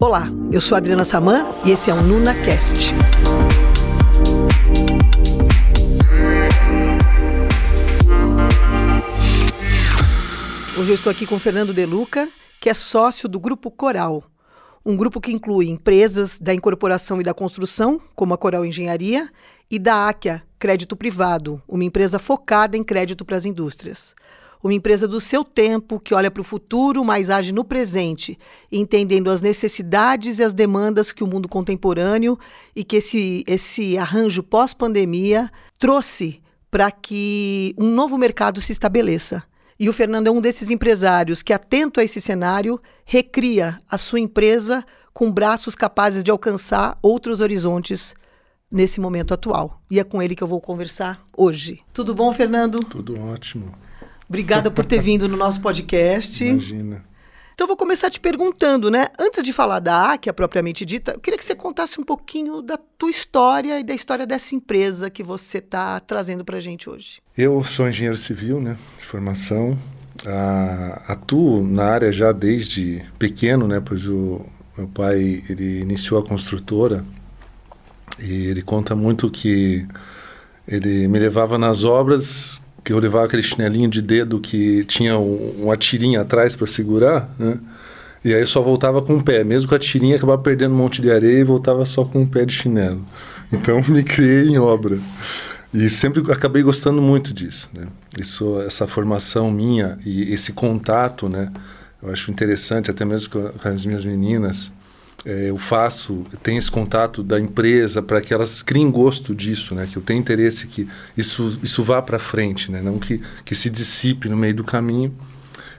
Olá, eu sou Adriana Saman e esse é o NunaCast. Hoje eu estou aqui com Fernando Deluca, que é sócio do Grupo Coral, um grupo que inclui empresas da incorporação e da construção, como a Coral Engenharia, e da Áquia Crédito Privado, uma empresa focada em crédito para as indústrias uma empresa do seu tempo, que olha para o futuro, mas age no presente, entendendo as necessidades e as demandas que o mundo contemporâneo e que esse, esse arranjo pós-pandemia trouxe para que um novo mercado se estabeleça. E o Fernando é um desses empresários que, atento a esse cenário, recria a sua empresa com braços capazes de alcançar outros horizontes nesse momento atual. E é com ele que eu vou conversar hoje. Tudo bom, Fernando? Tudo ótimo. Obrigada por ter vindo no nosso podcast. Imagina. Então, eu vou começar te perguntando, né? Antes de falar da ACA propriamente dita, eu queria que você contasse um pouquinho da tua história e da história dessa empresa que você está trazendo para a gente hoje. Eu sou engenheiro civil, né? De formação. Ah, atuo na área já desde pequeno, né? Pois o meu pai ele iniciou a construtora e ele conta muito que ele me levava nas obras que eu levava aquele chinelinho de dedo que tinha uma tirinha atrás para segurar, né? E aí só voltava com o pé, mesmo com a tirinha acabava perdendo um monte de areia e voltava só com o pé de chinelo. Então me criei em obra. E sempre acabei gostando muito disso, né? Isso, essa formação minha e esse contato, né? Eu acho interessante, até mesmo com as minhas meninas, é, eu faço, tenho esse contato da empresa para que elas criem gosto disso, né? Que eu tenho interesse que isso, isso vá para frente, né? Não que, que se dissipe no meio do caminho.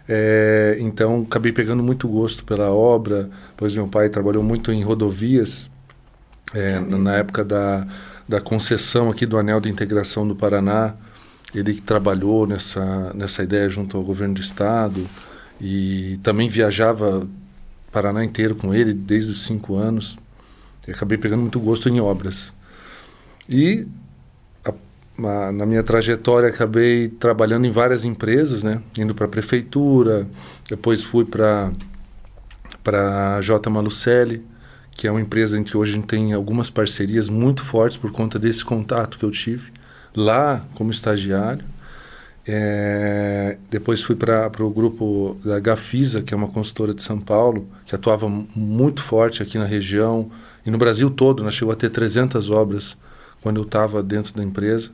É, então, acabei pegando muito gosto pela obra, pois meu pai trabalhou muito em rodovias, é, na época da, da concessão aqui do Anel de Integração do Paraná, ele trabalhou nessa, nessa ideia junto ao governo do estado e também viajava Paraná inteiro com ele desde os cinco anos. E acabei pegando muito gosto em obras. E a, a, na minha trajetória acabei trabalhando em várias empresas, né? Indo para a prefeitura, depois fui para para J Malucelli, que é uma empresa em que hoje a gente tem algumas parcerias muito fortes por conta desse contato que eu tive lá como estagiário. É, depois fui para o grupo da Gafisa, que é uma consultora de São Paulo, que atuava muito forte aqui na região e no Brasil todo. Né? chegou a ter 300 obras quando eu estava dentro da empresa.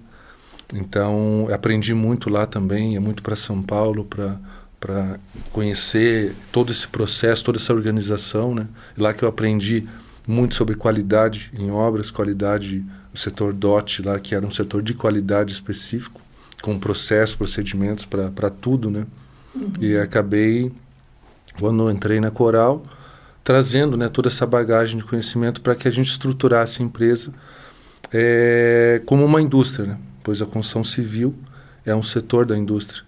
Então, aprendi muito lá também, é muito para São Paulo, para conhecer todo esse processo, toda essa organização. Né? Lá que eu aprendi muito sobre qualidade em obras, qualidade no setor DOT, lá que era um setor de qualidade específico com processos, procedimentos para tudo, né? Uhum. E acabei, quando entrei na Coral, trazendo né, toda essa bagagem de conhecimento para que a gente estruturasse a empresa é, como uma indústria, né? pois a construção civil é um setor da indústria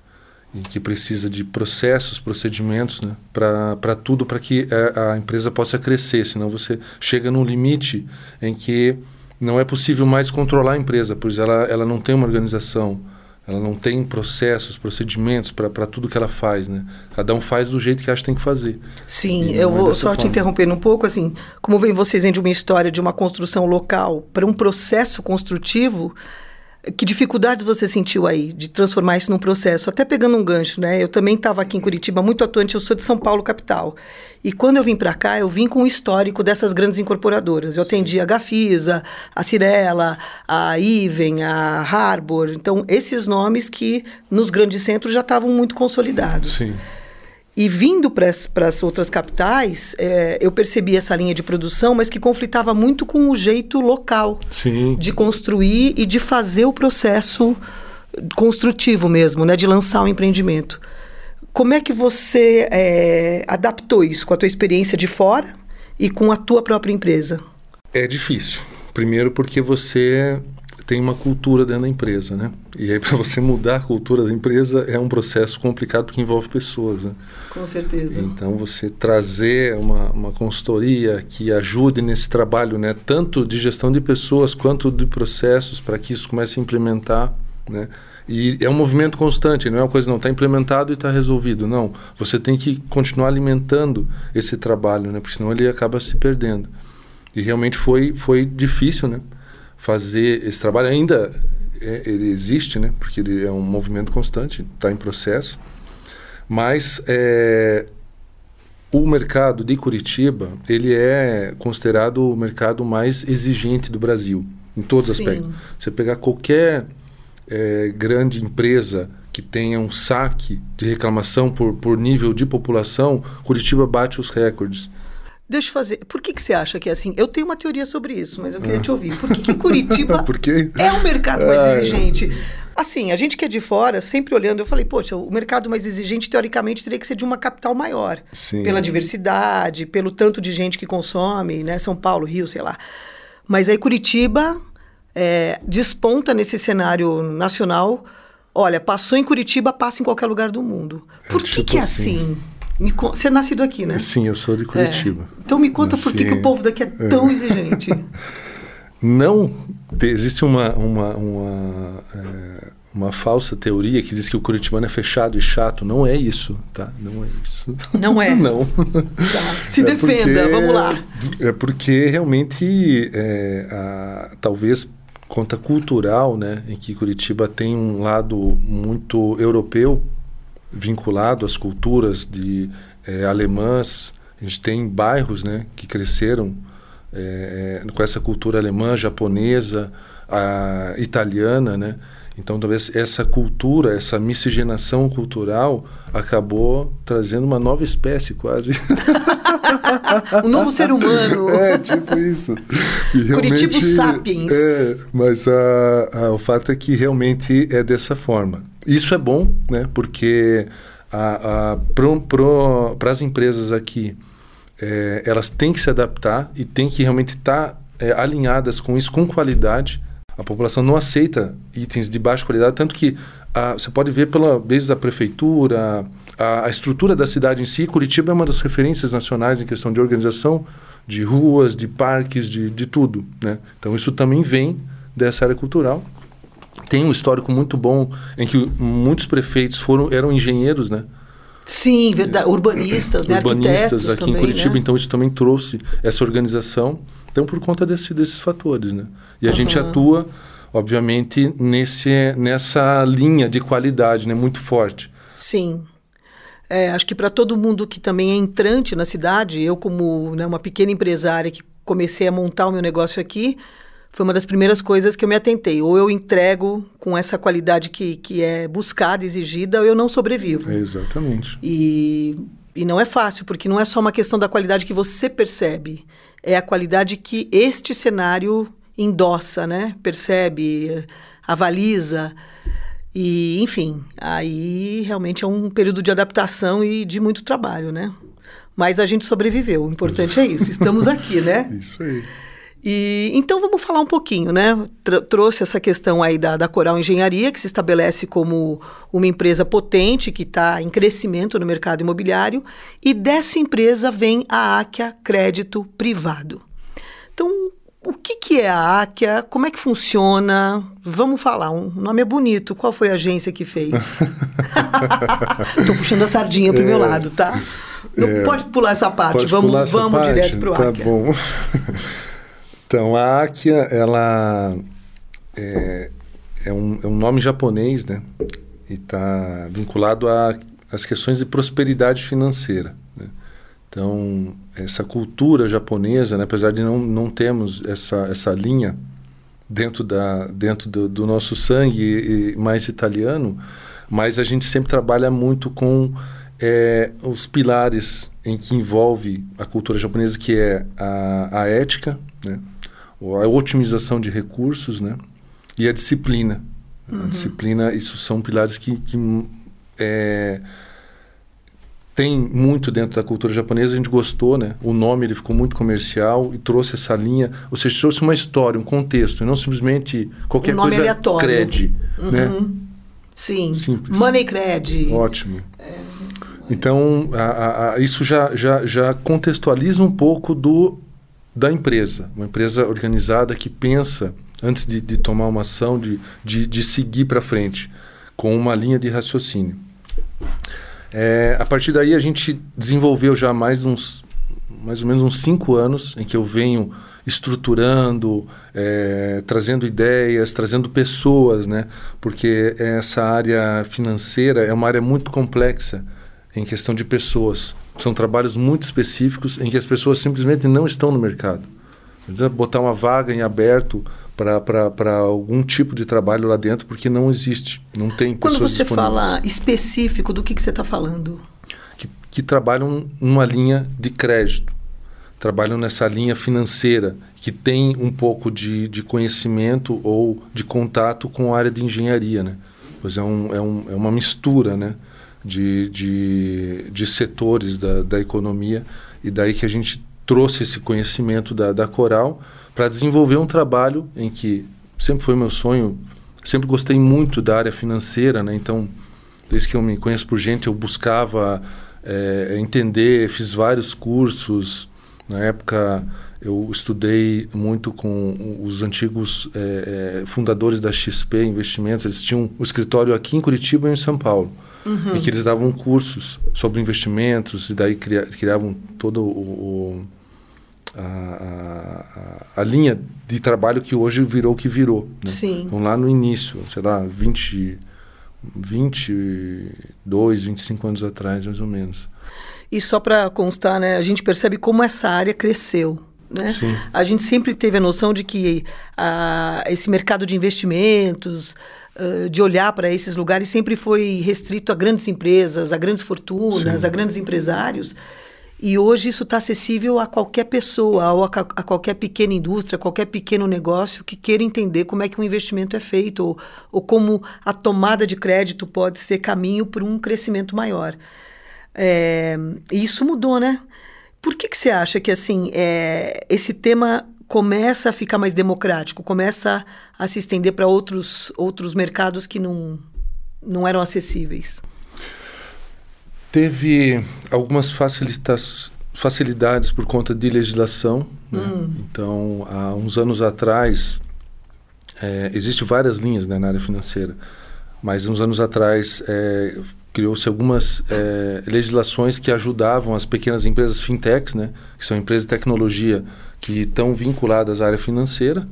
e que precisa de processos, procedimentos né, para tudo, para que a, a, empresa possa crescer, senão você chega num limite em que não é possível mais controlar a empresa, pois ela, ela não tem uma organização ela não tem processos, procedimentos para tudo que ela faz, né? Cada um faz do jeito que acha que tem que fazer. Sim, eu é vou só forma. te interrompendo um pouco, assim, como vem vocês vêm de uma história de uma construção local para um processo construtivo, que dificuldades você sentiu aí de transformar isso num processo? Até pegando um gancho, né? Eu também estava aqui em Curitiba muito atuante, eu sou de São Paulo, capital. E quando eu vim para cá, eu vim com o histórico dessas grandes incorporadoras. Eu atendi a Gafisa, a Cirela, a Iven, a Harbor. Então, esses nomes que nos grandes centros já estavam muito consolidados. Sim. E vindo para as outras capitais, é, eu percebi essa linha de produção, mas que conflitava muito com o jeito local Sim. de construir e de fazer o processo construtivo mesmo, né, de lançar um empreendimento. Como é que você é, adaptou isso com a tua experiência de fora e com a tua própria empresa? É difícil. Primeiro porque você tem uma cultura dentro da empresa, né? E aí para você mudar a cultura da empresa é um processo complicado porque envolve pessoas, né? Com certeza. Então você trazer uma, uma consultoria que ajude nesse trabalho, né? Tanto de gestão de pessoas quanto de processos para que isso comece a implementar, né? E é um movimento constante, não é uma coisa não está implementado e está resolvido. Não, você tem que continuar alimentando esse trabalho, né? Porque senão ele acaba se perdendo. E realmente foi foi difícil, né? Fazer esse trabalho ainda é, ele existe, né? Porque ele é um movimento constante, está em processo. Mas é, o mercado de Curitiba ele é considerado o mercado mais exigente do Brasil em todos os aspectos. Você pegar qualquer é, grande empresa que tenha um saque de reclamação por, por nível de população, Curitiba bate os recordes. Deixa eu fazer. Por que, que você acha que é assim? Eu tenho uma teoria sobre isso, mas eu queria te ouvir. Por que, que Curitiba Por é o mercado mais exigente? Assim, a gente que é de fora, sempre olhando, eu falei, poxa, o mercado mais exigente, teoricamente, teria que ser de uma capital maior. Sim. Pela diversidade, pelo tanto de gente que consome, né? São Paulo, Rio, sei lá. Mas aí Curitiba é, desponta nesse cenário nacional. Olha, passou em Curitiba, passa em qualquer lugar do mundo. É Por que, tipo que é assim. assim? Con- Você é nascido aqui, né? Sim, eu sou de Curitiba. É. Então me conta por que, Nasci- que o povo daqui é tão exigente. Não, te- existe uma uma, uma, é, uma falsa teoria que diz que o curitibano é fechado e chato. Não é isso, tá? Não é isso. Não é? Não. Tá. Se É defenda, porque- vamos lá. É porque realmente, é, a- talvez conta cultural, né, em que Curitiba tem um lado muito europeu vinculado às culturas de é, alemãs. A gente tem bairros, né, que cresceram é, com essa cultura alemã, japonesa, a italiana, né? Então, talvez essa cultura, essa miscigenação cultural acabou trazendo uma nova espécie, quase. Um novo ser humano. É, tipo isso. Curitiba sapiens. É, mas a, a- o fato é que realmente é dessa forma. Isso é bom, né? Porque para as empresas aqui, é, elas têm que se adaptar e têm que realmente estar é, alinhadas com isso, com qualidade. A população não aceita itens de baixa qualidade, tanto que ah, você pode ver pela desde a prefeitura, a, a estrutura da cidade em si. Curitiba é uma das referências nacionais em questão de organização de ruas, de parques, de, de tudo. Né? Então isso também vem dessa área cultural. Tem um histórico muito bom em que muitos prefeitos foram eram engenheiros, né? Sim, verdade. Urbanistas, né? urbanistas Arquitetos aqui também, em Curitiba, né? então isso também trouxe essa organização. Então por conta desse, desses fatores, né? E a gente Aham. atua, obviamente, nesse nessa linha de qualidade, né? Muito forte. Sim. É, acho que para todo mundo que também é entrante na cidade, eu como né, uma pequena empresária que comecei a montar o meu negócio aqui, foi uma das primeiras coisas que eu me atentei. Ou eu entrego com essa qualidade que, que é buscada, exigida, ou eu não sobrevivo. Exatamente. E, e não é fácil, porque não é só uma questão da qualidade que você percebe, é a qualidade que este cenário endossa, né? Percebe, avaliza. E, enfim, aí realmente é um período de adaptação e de muito trabalho, né? Mas a gente sobreviveu, o importante é isso, estamos aqui, né? Isso aí. E então vamos falar um pouquinho, né? Tr- trouxe essa questão aí da, da Coral Engenharia, que se estabelece como uma empresa potente que está em crescimento no mercado imobiliário, e dessa empresa vem a Áquia Crédito Privado. Então, o que, que é a Áquia? Como é que funciona? Vamos falar, um nome é bonito. Qual foi a agência que fez? Estou puxando a sardinha para o meu lado, tá? Não pode pular essa parte, vamos, pular vamos parte? direto para o Tá Áquia. bom. então, a Akia, ela é, é, um, é um nome japonês, né? E está vinculado às questões de prosperidade financeira. né? Então, essa cultura japonesa, né, apesar de não, não termos essa, essa linha dentro, da, dentro do, do nosso sangue mais italiano, mas a gente sempre trabalha muito com é, os pilares em que envolve a cultura japonesa, que é a, a ética, né, a otimização de recursos, né, e a disciplina. A disciplina, isso são pilares que, que é, tem muito dentro da cultura japonesa, a gente gostou, né? O nome ele ficou muito comercial e trouxe essa linha, ou seja, trouxe uma história, um contexto, e não simplesmente qualquer Um nome coisa aleatório. cred, né? Sim. Simples. Money Cred. Ótimo. Então, a- a- a- isso já, já, já contextualiza um pouco do, da empresa. Uma empresa organizada que pensa, antes de, de tomar uma ação, de, de, de seguir para frente. com uma linha de raciocínio. É, a partir daí a gente desenvolveu já mais uns mais ou menos uns cinco anos em que eu venho estruturando, é, trazendo ideias, trazendo pessoas, né? Porque essa área financeira é uma área muito complexa em questão de pessoas. São trabalhos muito específicos em que as pessoas simplesmente não estão no mercado. Botar uma vaga em aberto para algum tipo de trabalho lá dentro, porque não existe, não tem Quando pessoas você fala específico, do que, que você está falando? Que, que trabalham numa linha de crédito, trabalham nessa linha financeira, que tem um pouco de, de conhecimento ou de contato com a área de engenharia, né? Pois é, um, é, um, é uma mistura, né? De, de, de setores da, da economia e daí que a gente trouxe esse conhecimento da, da Coral para desenvolver um trabalho em que sempre foi meu sonho, sempre gostei muito da área financeira, né? Então, desde que eu me conheço por gente, eu buscava é, entender, fiz vários cursos. Na época, eu estudei muito com os antigos é, fundadores da XP Investimentos. Eles tinham um escritório aqui em Curitiba e em São Paulo. Uhum. E que eles davam cursos sobre investimentos e daí criavam todo o, o a, a, a, linha de trabalho que hoje virou o que virou. Né? Sim. Então, lá no início, sei lá, 20, 22, 25 anos atrás, mais ou menos. E só para constar, né, a gente percebe como essa área cresceu. Né? Sim. A gente sempre teve a noção de que a, esse mercado de investimentos, uh, de olhar para esses lugares, sempre foi restrito a grandes empresas, a grandes fortunas, Sim. a grandes empresários. E hoje isso está acessível a qualquer pessoa, ou a, a, qualquer pequena indústria, qualquer pequeno negócio que queira entender como é que um investimento é feito, ou, ou como a tomada de crédito pode ser caminho para um crescimento maior. É, e isso mudou, né? Por que, que você acha que assim é, esse tema começa a ficar mais democrático, começa a se estender para outros, outros mercados que não, não eram acessíveis? Teve algumas facilidades por conta de legislação. Né? Hum. Então, há uns anos atrás, é, existem várias linhas né, na área financeira, mas uns anos atrás é, criou-se algumas é, legislações que ajudavam as pequenas empresas fintechs, né, que são empresas de tecnologia que estão vinculadas à área financeira,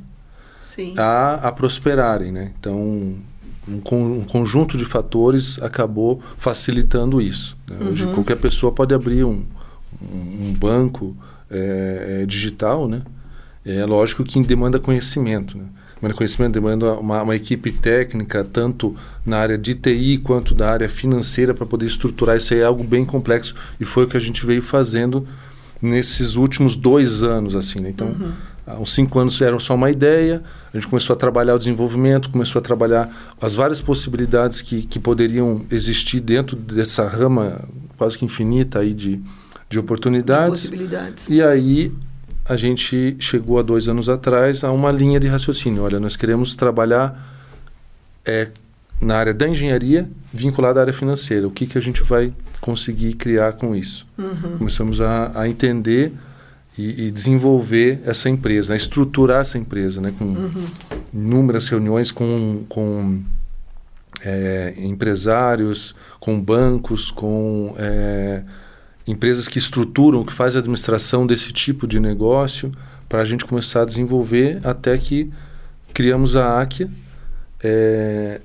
a, a prosperarem. Né? Então, um, um, conjunto de fatores acabou facilitando isso. Né? Uhum. Hoje qualquer pessoa pode abrir um, um banco é, digital, né? É lógico que demanda conhecimento, né? Demanda conhecimento, demanda uma, uma, equipe técnica, tanto na área de TI quanto da área financeira, para poder estruturar isso aí. É algo bem complexo e foi o que a gente veio fazendo nesses últimos dois anos, assim, né? Então, uhum Há uns cinco anos era só uma ideia, a gente começou a trabalhar o desenvolvimento, começou a trabalhar as várias possibilidades que, que poderiam existir dentro dessa rama quase que infinita aí de, de oportunidades. De possibilidades. E aí a gente chegou há dois anos atrás a uma linha de raciocínio. Olha, nós queremos trabalhar é, na área da engenharia vinculada à área financeira. O que, que a gente vai conseguir criar com isso? Uhum. Começamos a, a entender e, e, desenvolver essa empresa, né? estruturar essa empresa, né? com uhum. inúmeras reuniões com, com é, empresários, com bancos, com é, empresas que estruturam, que fazem a administração desse tipo de negócio, para a gente começar a desenvolver até que criamos a Áquia. É,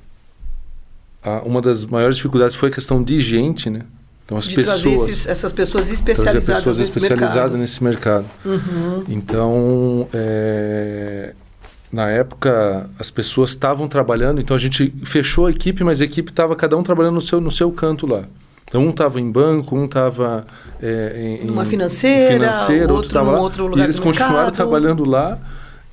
a, uma das maiores dificuldades foi a questão de gente, né? Então as de pessoas esses, essas pessoas especializadas pessoas nesse especializadas mercado. nesse mercado. Uhum. Então é, na época as pessoas estavam trabalhando, então a gente fechou a equipe, mas a equipe estava cada um trabalhando no seu no seu canto lá. Então um estava em banco, um estava é, em uma financeira, financeira outro estava lá. Outro lugar e eles continuaram trabalhando lá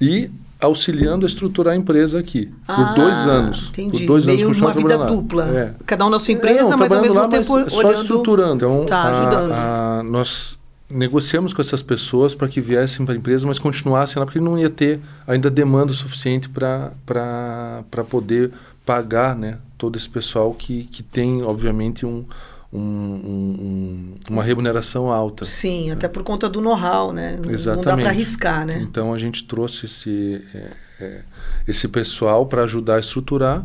e auxiliando a estruturar a empresa aqui. Ah, por dois anos. Entendi. Por dois Meio anos uma vida dupla. É. Cada um na sua empresa, é, não, mas ao mesmo lá, tempo mas olhando... Só estruturando. Então, tá, ajudando. A, a, nós negociamos com essas pessoas para que viessem para a empresa, mas continuassem lá, porque não ia ter ainda demanda suficiente para poder pagar né, todo esse pessoal que, que tem, obviamente, um, um, um, uma remuneração alta. Sim, até por conta do know-how, né? Exatamente. Não dá para arriscar, né? Então a gente trouxe esse, é, é, esse pessoal para ajudar a estruturar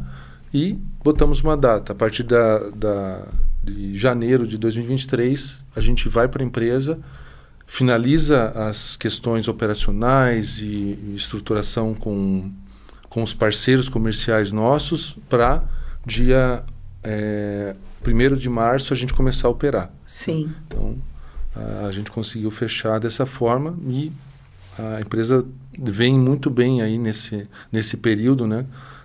e botamos uma data. A partir da, da, de janeiro de 2023, a gente vai para a empresa, finaliza as questões operacionais e estruturação com, com os parceiros comerciais nossos para dia é, 1 de março a gente começar a operar. Sim. Então, a, gente conseguiu fechar dessa forma e a empresa vem muito bem aí nesse, nesse período, né?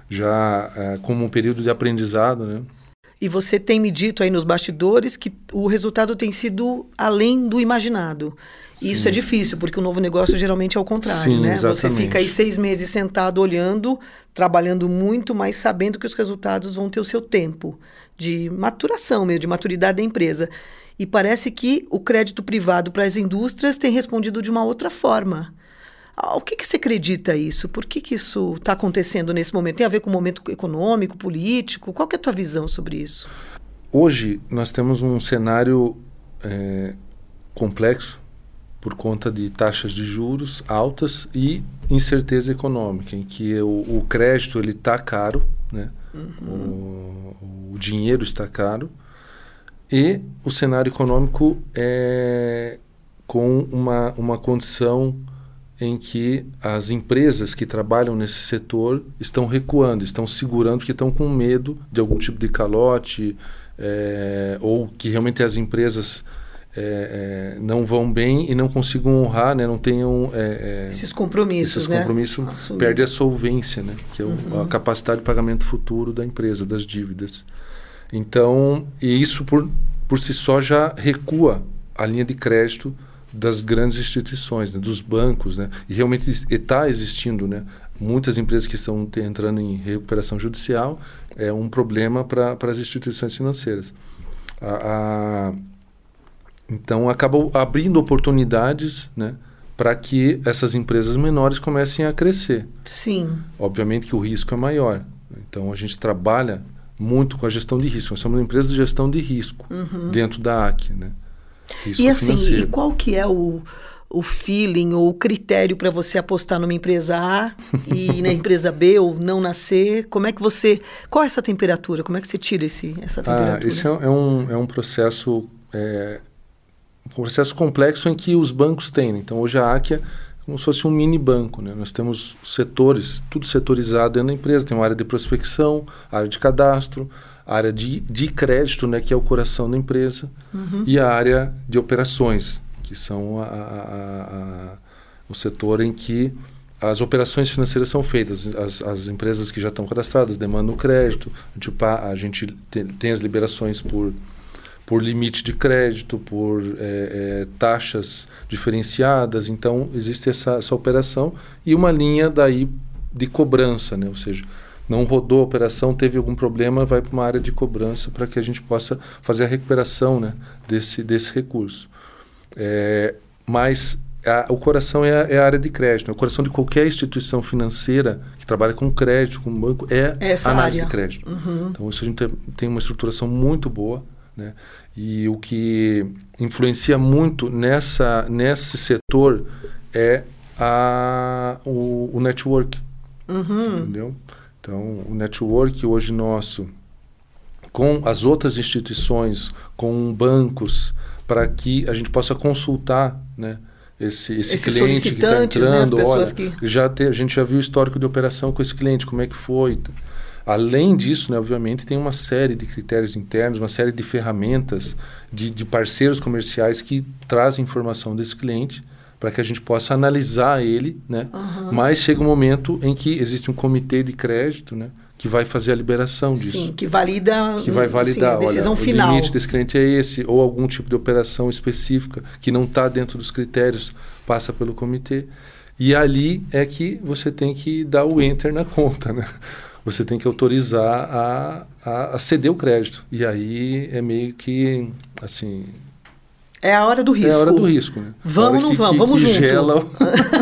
Já é, como um período de aprendizado, né? E você tem me dito aí nos bastidores que o resultado tem sido além do imaginado. E isso é difícil, porque o novo negócio geralmente é o contrário, Sim, né? Exatamente. Você fica aí seis meses sentado olhando, trabalhando muito, mas sabendo que os resultados vão ter o seu tempo de maturação mesmo, de maturidade da empresa. E parece que o crédito privado para as indústrias tem respondido de uma outra forma. O que, que você acredita isso? Por que, que isso está acontecendo nesse momento? Tem a ver com o momento econômico, político? Qual é a tua visão sobre isso? Hoje nós temos um cenário é, complexo por conta de taxas de juros altas e incerteza econômica, em que o, o crédito ele está caro, né? Uhum. O, o, dinheiro está caro e o cenário econômico é com uma, uma condição em que as empresas que trabalham nesse setor estão recuando, estão segurando, porque estão com medo de algum tipo de calote, é, ou que realmente as empresas é, é, não vão bem e não consigam honrar, né, não tenham esses compromissos, esses né? compromissos perde a solvência, né, que é uhum. a capacidade de pagamento futuro da empresa, das dívidas. Então, e isso por, por si só já recua a linha de crédito das grandes instituições, né, dos bancos, né, e realmente está existindo, né, muitas empresas que estão entrando em recuperação judicial é um problema para as instituições financeiras. A, a, então acabou abrindo oportunidades, né, para que essas empresas menores comecem a crescer. Sim. Obviamente que o risco é maior. Então a gente trabalha muito com a gestão de risco. Nós somos uma empresa de gestão de risco uhum. dentro da AC, né? Risco e assim, financeiro. e qual que é o, o feeling ou o critério para você apostar numa empresa A e na empresa B ou não nascer? Como é que você. Qual é essa temperatura? Como é que você tira esse, essa ah, temperatura? Ah, esse é, é, um, é um processo. É, processo complexo em que os bancos têm. Né? Então, hoje a Áquia é como se fosse um mini banco. Né? Nós temos setores, tudo setorizado dentro da empresa. Tem uma área de prospecção, área de cadastro, área de, de crédito, né, que é o coração da empresa, uhum. e a área de operações, que são a, a, a, o setor em que as operações financeiras são feitas. As, as empresas que já estão cadastradas demandam crédito, tipo, a gente tem, tem as liberações por, por limite de crédito, por é, é, taxas diferenciadas. Então, existe essa, essa operação e uma linha daí de cobrança, né? ou seja, não rodou a operação, teve algum problema, vai para uma área de cobrança para que a gente possa fazer a recuperação né, desse, desse recurso. É, mas a, o coração é a, é a, área de crédito. Né? O coração de qualquer instituição financeira que trabalha com crédito, com banco, é Essa a análise área. de crédito. Uhum. Então, isso a gente tem uma estruturação muito boa. Né? E o que influencia muito nessa, nesse setor é a, o, o network. Uhum. Entendeu? Então, o network hoje nosso, com as outras instituições, com bancos, para que a gente possa consultar né, esse, esse, cliente que está entrando. Né, olha, que... já te, a gente já viu o histórico de operação com esse cliente, como é que foi. Além disso, né, obviamente, tem uma série de critérios internos, uma série de ferramentas de, de parceiros comerciais que trazem informação desse cliente para que a gente possa analisar ele, né? Uhum. Mas chega um momento em que existe um comitê de crédito, né? Que vai fazer a liberação disso. Sim, que valida, que vai validar, sim, a decisão olha, final. O limite desse cliente é esse, ou algum tipo de operação específica que não está dentro dos critérios, passa pelo comitê. E ali é que você tem que dar o enter na conta, né? Você tem que autorizar a, a, a ceder o crédito. E aí é meio que, assim, é a hora do risco. É a hora do risco, né? Vamos ou não vamos? vamos que junto. Gela...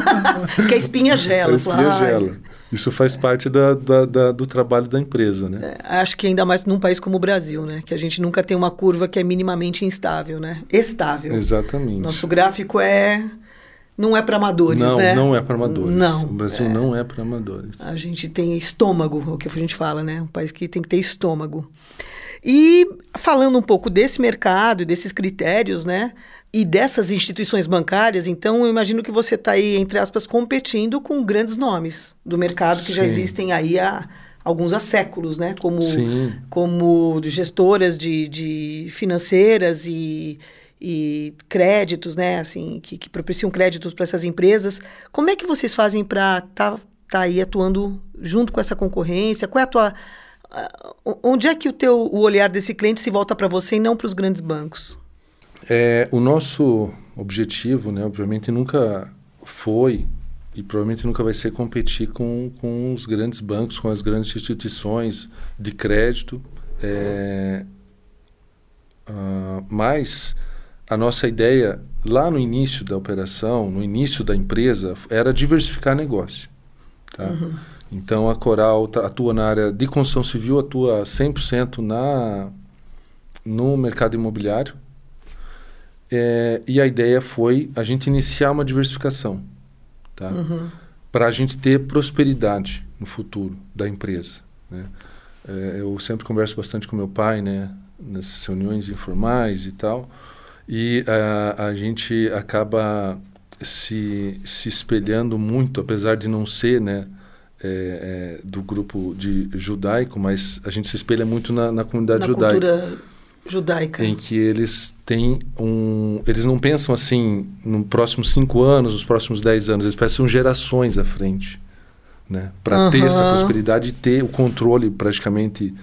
que a espinha gela. A espinha gela. Isso faz parte da, da, da, do trabalho da empresa, né? É, acho que ainda mais num país como o Brasil, né? Que a gente nunca tem uma curva que é minimamente instável, né? Estável. Exatamente. Nosso gráfico é não é para amadores, não, né? Não, é para amadores. Não. O Brasil é. não é para amadores. A gente tem estômago, é o que a gente fala, né? Um país que tem que ter estômago. E falando um pouco desse mercado desses critérios, né? E dessas instituições bancárias, então eu imagino que você está aí, entre aspas, competindo com grandes nomes do mercado que Sim. já existem aí há alguns há séculos, né? Como, como gestoras de, de financeiras e e créditos, né, assim, que, que propiciam créditos para essas empresas. Como é que vocês fazem para estar tá, tá aí atuando junto com essa concorrência? Qual é a tua onde é que o teu o olhar desse cliente se volta para você e não para os grandes bancos? É, o nosso objetivo, né, obviamente nunca foi e provavelmente nunca vai ser competir com, com os grandes bancos, com as grandes instituições de crédito. É, uh, mas a nossa ideia lá no início da operação, no início da empresa, era diversificar negócio. Tá? Uhum. Então a Coral atua na área de construção civil, atua 100% na, no mercado imobiliário. É, e a ideia foi a gente iniciar uma diversificação. Tá? Uhum. Para a gente ter prosperidade no futuro da empresa. Né? É, eu sempre converso bastante com meu pai, né? Nessas reuniões informais e tal. E uh, a gente acaba se, se espelhando muito, apesar de não ser né, é, é, do grupo de judaico, mas a gente se espelha muito na, na comunidade na judaica. Cultura judaica. Em que eles têm um. Eles não pensam assim nos próximos cinco anos, nos próximos dez anos, eles pensam gerações à frente. Né? Para uhum. ter essa prosperidade e ter o controle praticamente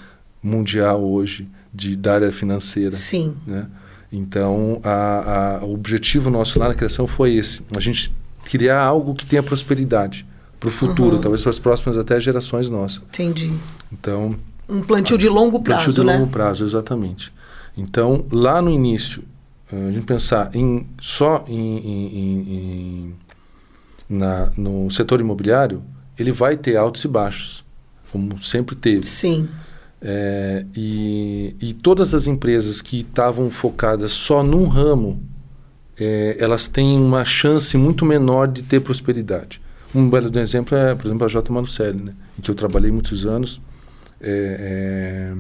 mundial hoje de, da área financeira. Sim. Né? Então, a, a, o objetivo nosso lá na criação foi esse: a gente criar algo que tenha prosperidade para o futuro, uhum. talvez para as próximas até gerações nossas. Entendi. Então. Um plantio de longo prazo. Plantio de né? longo prazo, exatamente. Então, lá no início, a gente pensar em, só em, em, em na, no setor imobiliário, ele vai ter altos e baixos, como sempre teve. Sim. É, e, e todas as empresas que estavam focadas só num ramo, é, elas têm uma chance muito menor de ter prosperidade. Um belo exemplo é, por exemplo, a J. Manucelli, né, em que eu trabalhei muitos anos, é,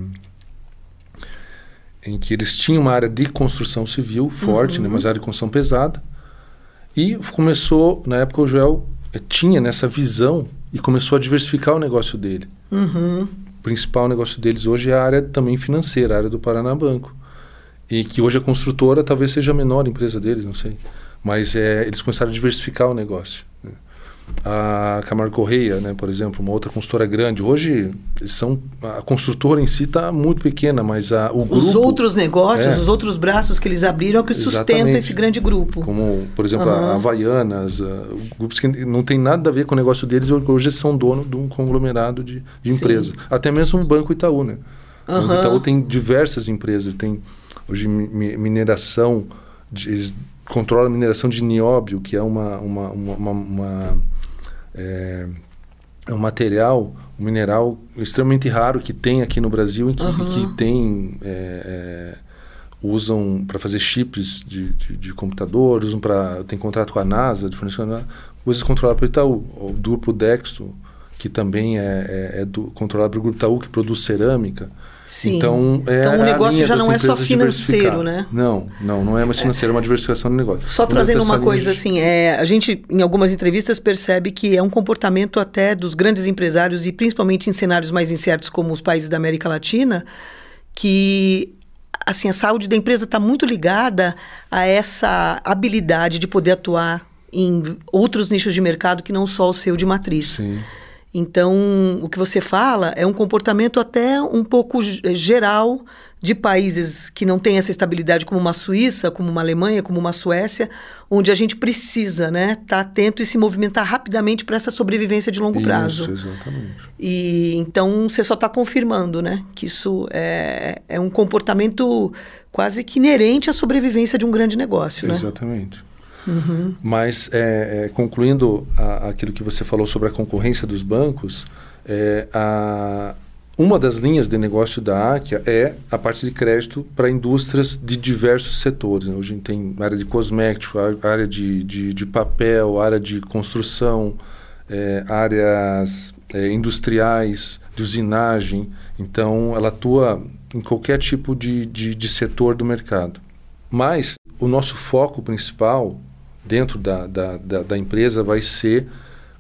é em que eles tinham uma área de construção civil forte, né, uhum. né, mas área de construção pesada. E começou, na época, o Joel eh, tinha nessa visão e começou a diversificar o negócio dele. Uhum principal negócio deles hoje é a área também financeira, a área do Paraná Banco. E que hoje a construtora talvez seja a menor empresa deles, não sei. Mas é, eles começaram a diversificar o negócio. A Camargo Correia, né, por exemplo, uma outra consultora grande. Hoje, são, a construtora em si está muito pequena, mas a, o os grupo... Os outros negócios, é, os outros braços que eles abriram é o que sustenta esse grande grupo. Como, por exemplo, uhum. a Havaianas, grupos que não tem nada a ver com o negócio deles, hoje são dono de um conglomerado de, de empresas. Até mesmo o Banco Itaú, né? Uhum. O Banco Itaú tem diversas empresas, tem hoje mineração, de, eles controlam a mineração de nióbio, que é uma, uma, uma, uma é, é um material, um mineral extremamente raro que tem aqui no Brasil e que, uhum. que tem é, é, usam para fazer chips de, de, de, computador, usam para tem contrato com a NASA de fornecimento, coisas controladas pelo Itaú, o duplo Dexo que também é, é, é do, controlado pelo Grupo Itaú que produz cerâmica. Sim. Então, é então o negócio já não é só financeiro, né? Não, não, não é mais financeiro, é uma diversificação do negócio. Só trazendo uma coisa assim, é, a gente em algumas entrevistas percebe que é um comportamento até dos grandes empresários e principalmente em cenários mais incertos como os países da América Latina, que assim a saúde da empresa está muito ligada a essa habilidade de poder atuar em outros nichos de mercado que não só o seu de matriz. Sim. Então, o que você fala é um comportamento até um pouco geral de países que não têm essa estabilidade, como uma Suíça, como uma Alemanha, como uma Suécia, onde a gente precisa né, estar tá atento e se movimentar rapidamente para essa sobrevivência de longo isso, prazo. exatamente. E então você só está confirmando né, que isso é, é um comportamento quase que inerente à sobrevivência de um grande negócio. Né? Exatamente. Uhum. Mas, é, é, concluindo a, aquilo que você falou sobre a concorrência dos bancos, é, a, uma das linhas de negócio da Áquia é a parte de crédito para indústrias de diversos setores. Né? Hoje tem área de cosmético, área de, de, de papel, área de construção, é, áreas é, industriais, de usinagem. Então, ela atua em qualquer tipo de, de, de setor do mercado. Mas o nosso foco principal dentro da, da, da, da empresa vai ser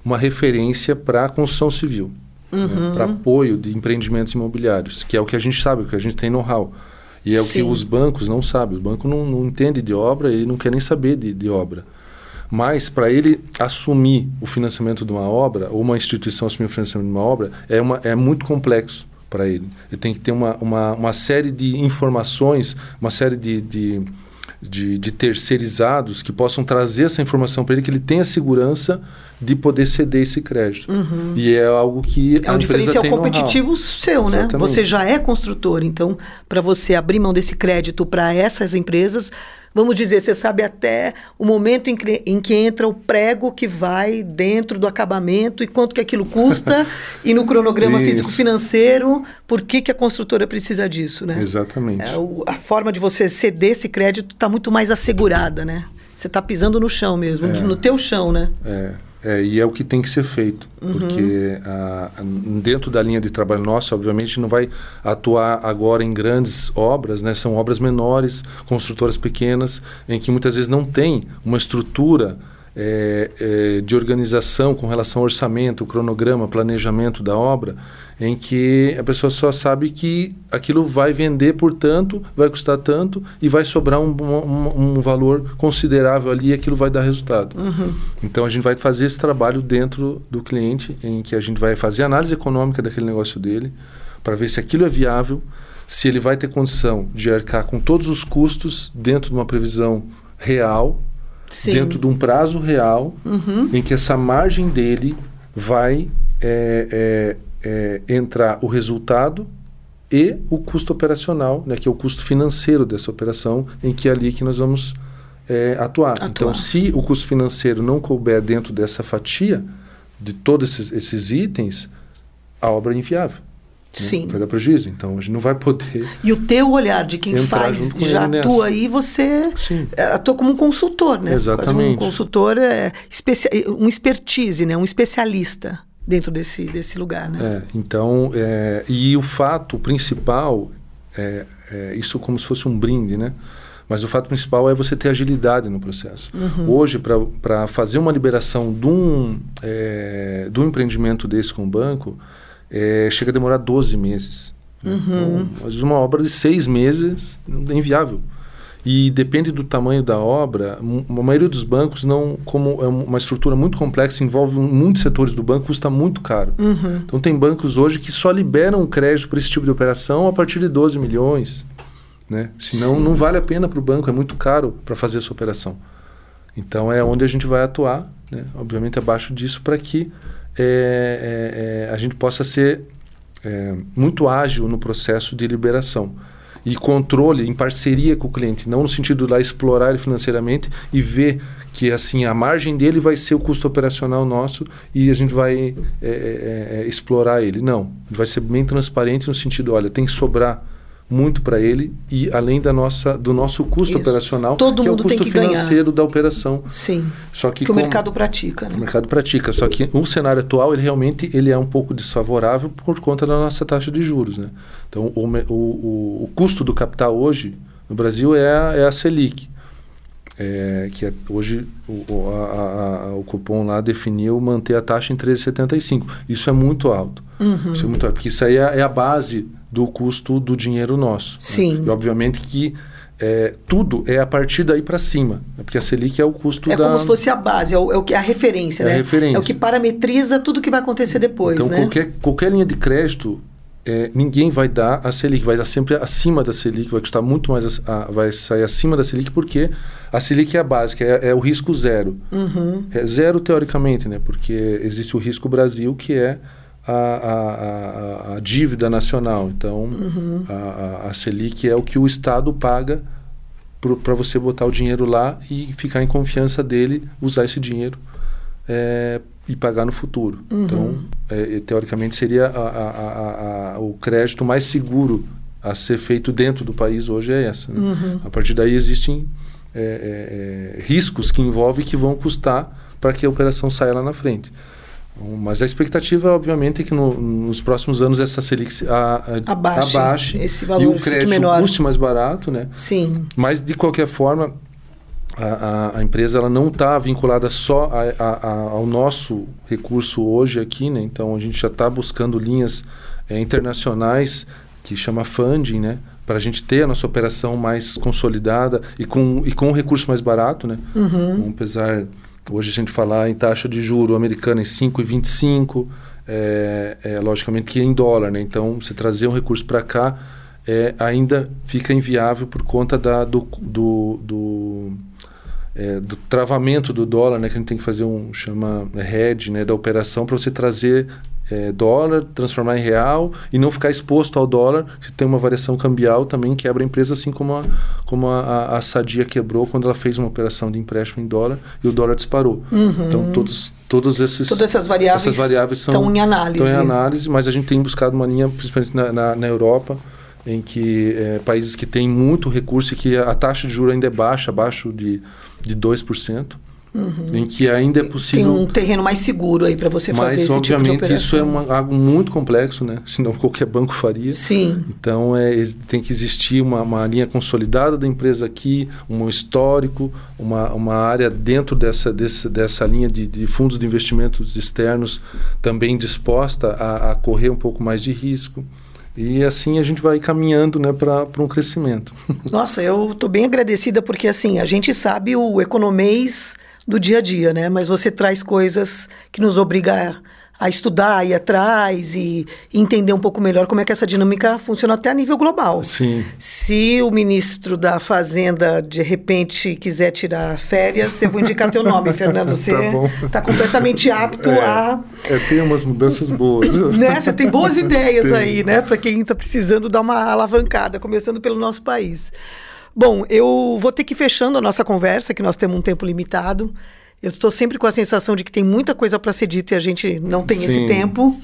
uma referência para a construção civil uhum. né, para apoio de empreendimentos imobiliários, que é o que a gente sabe, o que a gente tem know-how. E é Sim. o que os bancos não sabem. O banco não, não entende de obra, ele não quer nem saber de, de obra. Mas para ele assumir o financiamento de uma obra, ou uma instituição assumir o financiamento de uma obra, é, uma, é muito complexo para ele. Ele tem que ter uma, uma, uma série de informações, uma série de, de, de, de terceirizados que possam trazer essa informação para ele, que ele tenha segurança de poder ceder esse crédito. Uhum. E é algo que é um diferencial competitivo seu, né? Exatamente. Você já é construtor, então para você abrir mão desse crédito para essas empresas, vamos dizer, você sabe até o momento em que, em que entra o prego que vai dentro do acabamento e quanto que aquilo custa e no cronograma físico-financeiro, por que, que a construtora precisa disso, né? Exatamente. É, o, a forma de você ceder esse crédito está muito mais assegurada, né? Você está pisando no chão mesmo, é. no teu chão, né? É. É, e é o que tem que ser feito, uhum. porque a, dentro da linha de trabalho nossa, obviamente, não vai atuar agora em grandes obras, né? são obras menores, construtoras pequenas, em que muitas vezes não tem uma estrutura é, é, de organização com relação ao orçamento, cronograma, planejamento da obra, em que a pessoa só sabe que aquilo vai vender por tanto, vai custar tanto e vai sobrar um, um, um valor considerável ali e aquilo vai dar resultado. Uhum. Então a gente vai fazer esse trabalho dentro do cliente, em que a gente vai fazer análise econômica daquele negócio dele, para ver se aquilo é viável, se ele vai ter condição de arcar com todos os custos dentro de uma previsão real, Sim. dentro de um prazo real, uhum. em que essa margem dele vai é, é, é, entrar o resultado e o custo operacional, né, que é o custo financeiro dessa operação, em que é ali que nós vamos é, atuar. atuar. Então, se o custo financeiro não couber dentro dessa fatia de todos esses, esses itens, a obra é inviável. Né? Sim. Vai dar prejuízo. Então, a gente não vai poder. E o teu olhar de quem faz já atua aí, você Sim. É, atua como um consultor, né? Exatamente. Quase um consultor, é, um expertise, né? um especialista dentro desse, desse lugar, né? É, então, é, e o fato principal, é, é, isso como se fosse um brinde, né? Mas o fato principal é você ter agilidade no processo. Uhum. Hoje, para fazer uma liberação de um, é, de um empreendimento desse com o banco, é, chega a demorar 12 meses. Né? Uhum. Então, mas uma obra de seis meses é inviável. E depende do tamanho da obra, a maioria dos bancos não, como é uma estrutura muito complexa, envolve muitos setores do banco, custa muito caro. Uhum. Então tem bancos hoje que só liberam crédito para esse tipo de operação a partir de 12 milhões. Né? Senão Sim. não vale a pena para o banco, é muito caro para fazer essa operação. Então é onde a gente vai atuar, né? obviamente abaixo disso, para que é, é, é, a gente possa ser é, muito ágil no processo de liberação e controle em parceria com o cliente, não no sentido de lá explorar ele financeiramente e ver que assim a margem dele vai ser o custo operacional nosso e a gente vai é, é, explorar ele. Não, vai ser bem transparente no sentido, olha, tem que sobrar muito para ele e além da nossa do nosso custo Isso. operacional Todo que mundo é o custo tem que financeiro ganhar. da operação. Sim. Só que, que o mercado pratica né? o mercado pratica. Só que o cenário atual ele realmente ele é um pouco desfavorável por conta da nossa taxa de juros né? Então o, o, o custo do capital hoje no Brasil é a, é a Selic. É, que é, hoje o, a, a, o cupom lá definiu manter a taxa em 13,75 isso é muito alto uhum. isso é muito porque isso aí é, é a base do custo do dinheiro nosso. Né? Sim. Né? E obviamente que é, tudo é a partir daí para cima, né? porque a Selic é o custo é da... É como se fosse a base, é, o, é o que, a referência, é né? A referência. É o que parametriza tudo que vai acontecer depois, então, né? qualquer, qualquer linha de crédito, é, ninguém vai dar a Selic, vai dar sempre acima da Selic, vai custar muito mais, a, a, vai sair acima da Selic, porque a Selic é a básica, é, é o risco zero. Uhum. É zero teoricamente, né? Porque existe o risco Brasil, que é a, a, a, dívida nacional. Então, uhum. a, a, Selic é o que o Estado paga para você botar o dinheiro lá e ficar em confiança dele, usar esse dinheiro é, e pagar no futuro. Uhum. Então, é, teoricamente, seria a, a, a, o crédito mais seguro a ser feito dentro do país hoje é essa. Né? Uhum. A partir daí existem é, é, é riscos que envolvem que vão custar para que a operação saia lá na frente. Mas a expectativa, obviamente, é que no, nos próximos anos essa Selic a, a, abaixe, abaixe esse valor e o crédito menor. custe mais barato, né? Sim. Mas de qualquer forma, a, a, a empresa ela não está vinculada só a, ao nosso recurso hoje aqui, né? Então a gente já está buscando linhas é, internacionais que chama funding, né? Para a gente ter a nossa operação mais consolidada e com, e com um recurso mais barato, né? Uhum. Apesar hoje a gente falar em taxa de juro americana em 5,25, é, é, logicamente que em dólar, né? Então, você trazer um recurso para cá é, ainda fica inviável por conta da, do, do, do, é, do, travamento do dólar, né? Que a gente tem que fazer um chama hedge, né? Da operação para você trazer é, dólar, transformar em real e não ficar exposto ao dólar. Se tem uma variação cambial, também quebra a empresa, assim como a, como a, a, a Sadia quebrou quando ela fez uma operação de empréstimo em dólar e o dólar disparou. Uhum. Então, todos, todos esses, Todas essas variáveis, essas variáveis são, estão em análise. Estão em análise, mas a gente tem buscado uma linha, principalmente na, na, na Europa, em que é, países que têm muito recurso e que a taxa de juros ainda é baixa, abaixo de, de 2%. Uhum. em que ainda é possível. Tem um terreno mais seguro aí para você fazer Mas, esse obviamente, tipo de operação. isso é uma, algo muito complexo, né? Senão qualquer banco faria. Sim. Então, é, tem que existir uma, uma linha consolidada da empresa aqui, um histórico, uma, uma área dentro dessa, desse, dessa linha de, de fundos de investimentos externos também disposta a, a correr um pouco mais de risco. E assim a gente vai caminhando né, para um crescimento. Nossa, eu estou bem agradecida porque assim, a gente sabe o economês do dia a dia, né? Mas você traz coisas que nos obriga a, a estudar, ir atrás e entender um pouco melhor como é que essa dinâmica funciona até a nível global. Sim. Se o ministro da Fazenda de repente quiser tirar férias, eu vou indicar teu nome, Fernando. Você está tá completamente apto é, a. É, tem umas mudanças boas. né? Você tem boas ideias tem. aí, né? Para quem está precisando dar uma alavancada, começando pelo nosso país. Bom, eu vou ter que ir fechando a nossa conversa, que nós temos um tempo limitado. Eu estou sempre com a sensação de que tem muita coisa para ser dita e a gente não tem Sim. esse tempo.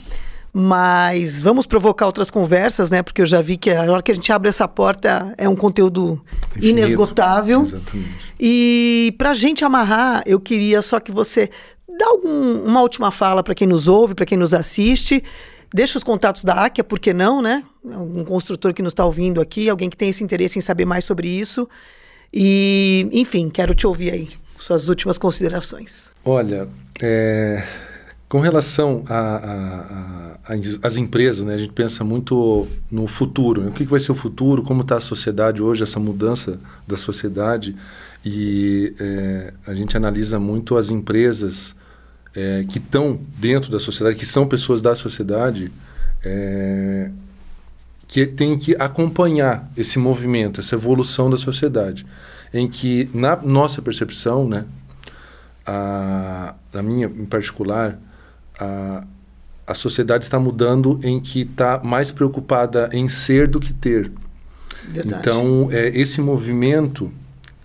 Mas vamos provocar outras conversas, né? Porque eu já vi que a hora que a gente abre essa porta é um conteúdo Infinito. inesgotável. Exatamente. E para a gente amarrar, eu queria só que você dá algum, uma última fala para quem nos ouve, para quem nos assiste Deixa os contatos da Áquia, por que não, né? Um construtor que nos está ouvindo aqui, alguém que tem esse interesse em saber mais sobre isso. E, enfim, quero te ouvir aí, suas últimas considerações. Olha, é, com relação às empresas, né, a gente pensa muito no futuro. Né? O que, que vai ser o futuro? Como está a sociedade hoje, essa mudança da sociedade? E é, a gente analisa muito as empresas é, que estão dentro da sociedade, que são pessoas da sociedade, é, que tem que acompanhar esse movimento, essa evolução da sociedade, em que na nossa percepção, né, a, na minha em particular, a, a sociedade está mudando em que está mais preocupada em ser do que ter. Verdade. Então, é, esse movimento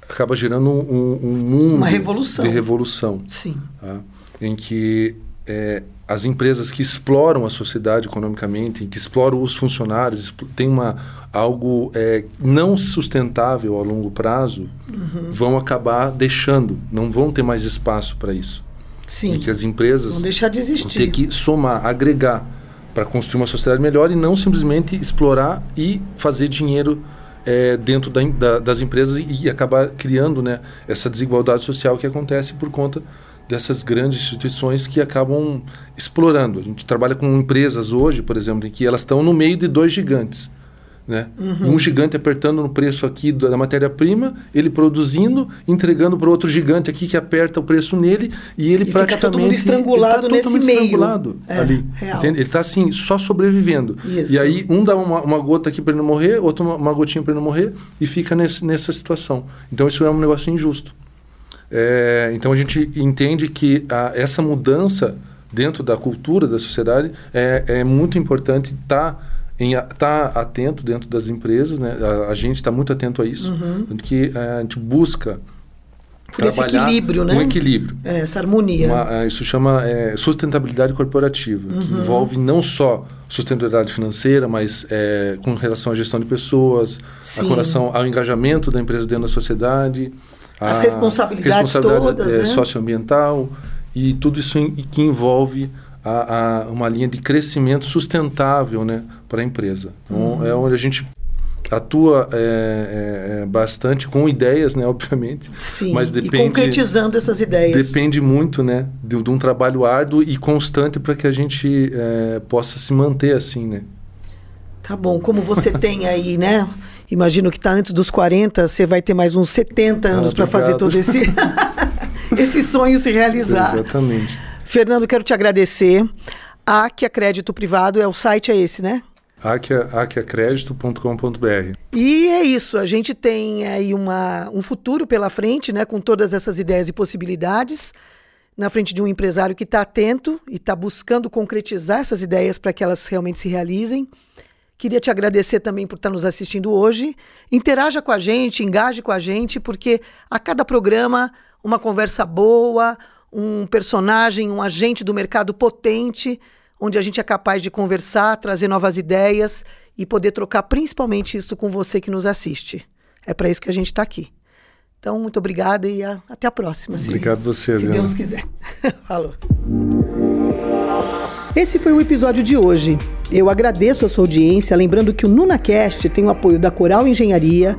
acaba gerando um, um mundo Uma revolução. de revolução. Sim. Tá? Em que é, as empresas que exploram a sociedade economicamente, que exploram os funcionários, tem uma, algo é, não sustentável a longo prazo, uhum. vão acabar deixando, não vão ter mais espaço para isso. Sim. E que as empresas vão deixar de existir. vão ter que somar, agregar para construir uma sociedade melhor e não simplesmente explorar e fazer dinheiro é, dentro da, da, das empresas e, e acabar criando né, essa desigualdade social que acontece por conta dessas grandes instituições que acabam explorando. A gente trabalha com empresas hoje, por exemplo, em que elas estão no meio de dois gigantes. Né? Uhum. Um gigante apertando no preço aqui da matéria-prima, ele produzindo, entregando para outro gigante aqui que aperta o preço nele e ele e praticamente. Fica todo mundo estrangulado tá nesse meio. Estrangulado é, ali. Ele está assim, só sobrevivendo. Isso. E aí um dá uma, uma gota aqui para ele não morrer, outro uma, uma gotinha para ele não morrer e fica nesse, nessa situação. Então isso é um negócio injusto. É, então a gente entende que a, essa mudança dentro da cultura da sociedade é, é muito importante estar tá tá atento dentro das empresas, né? A, a gente está muito atento a isso, uhum. que é, a gente busca por esse equilíbrio, né? Um equilíbrio. É, essa harmonia. Uma, isso chama é, sustentabilidade corporativa, uhum. que envolve não só sustentabilidade financeira, mas é, com relação à gestão de pessoas, Sim. com relação ao engajamento da empresa dentro da sociedade, as responsabilidades responsabilidade, todas, é, né? socioambiental e tudo isso em, que envolve a, a, uma linha de crescimento sustentável, né, para a empresa. Então, uhum. é onde a gente atua é, é, é, bastante com ideias, né, obviamente. Sim, mas depende, e concretizando essas ideias. Depende muito, né, de, de um trabalho árduo e constante para que a gente é, possa se manter assim, né. Tá bom, como você tem aí, né, imagino que está antes dos 40, você vai ter mais uns 70 anos ah, para fazer todo esse, esse sonho se realizar. Exatamente. Fernando, quero te agradecer. Aquia Crédito Privado é o site, é esse, né? aquiacredito.com.br. E é isso, a gente tem aí uma, um futuro pela frente, né, com todas essas ideias e possibilidades, na frente de um empresário que está atento e está buscando concretizar essas ideias para que elas realmente se realizem. Queria te agradecer também por estar nos assistindo hoje. Interaja com a gente, engaje com a gente, porque a cada programa, uma conversa boa, um personagem, um agente do mercado potente onde a gente é capaz de conversar, trazer novas ideias e poder trocar principalmente isso com você que nos assiste. É para isso que a gente está aqui. Então, muito obrigada e a, até a próxima. Obrigado se, você, Se Deus quiser. Falou. Esse foi o episódio de hoje. Eu agradeço a sua audiência, lembrando que o NunaCast tem o apoio da Coral Engenharia,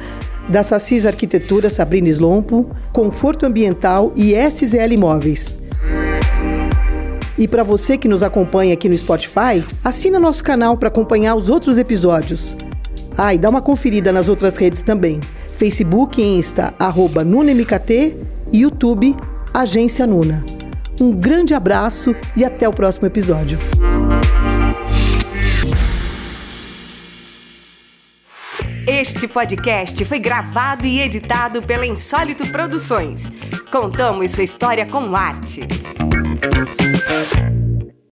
da Sassis Arquitetura Sabrina Slompo, Conforto Ambiental e SZL Imóveis. E para você que nos acompanha aqui no Spotify, assina nosso canal para acompanhar os outros episódios. Ah, e dá uma conferida nas outras redes também. Facebook e Insta, arroba NunaMKT YouTube, Agência Nuna. Um grande abraço e até o próximo episódio. Este podcast foi gravado e editado pela Insólito Produções. Contamos sua história com arte.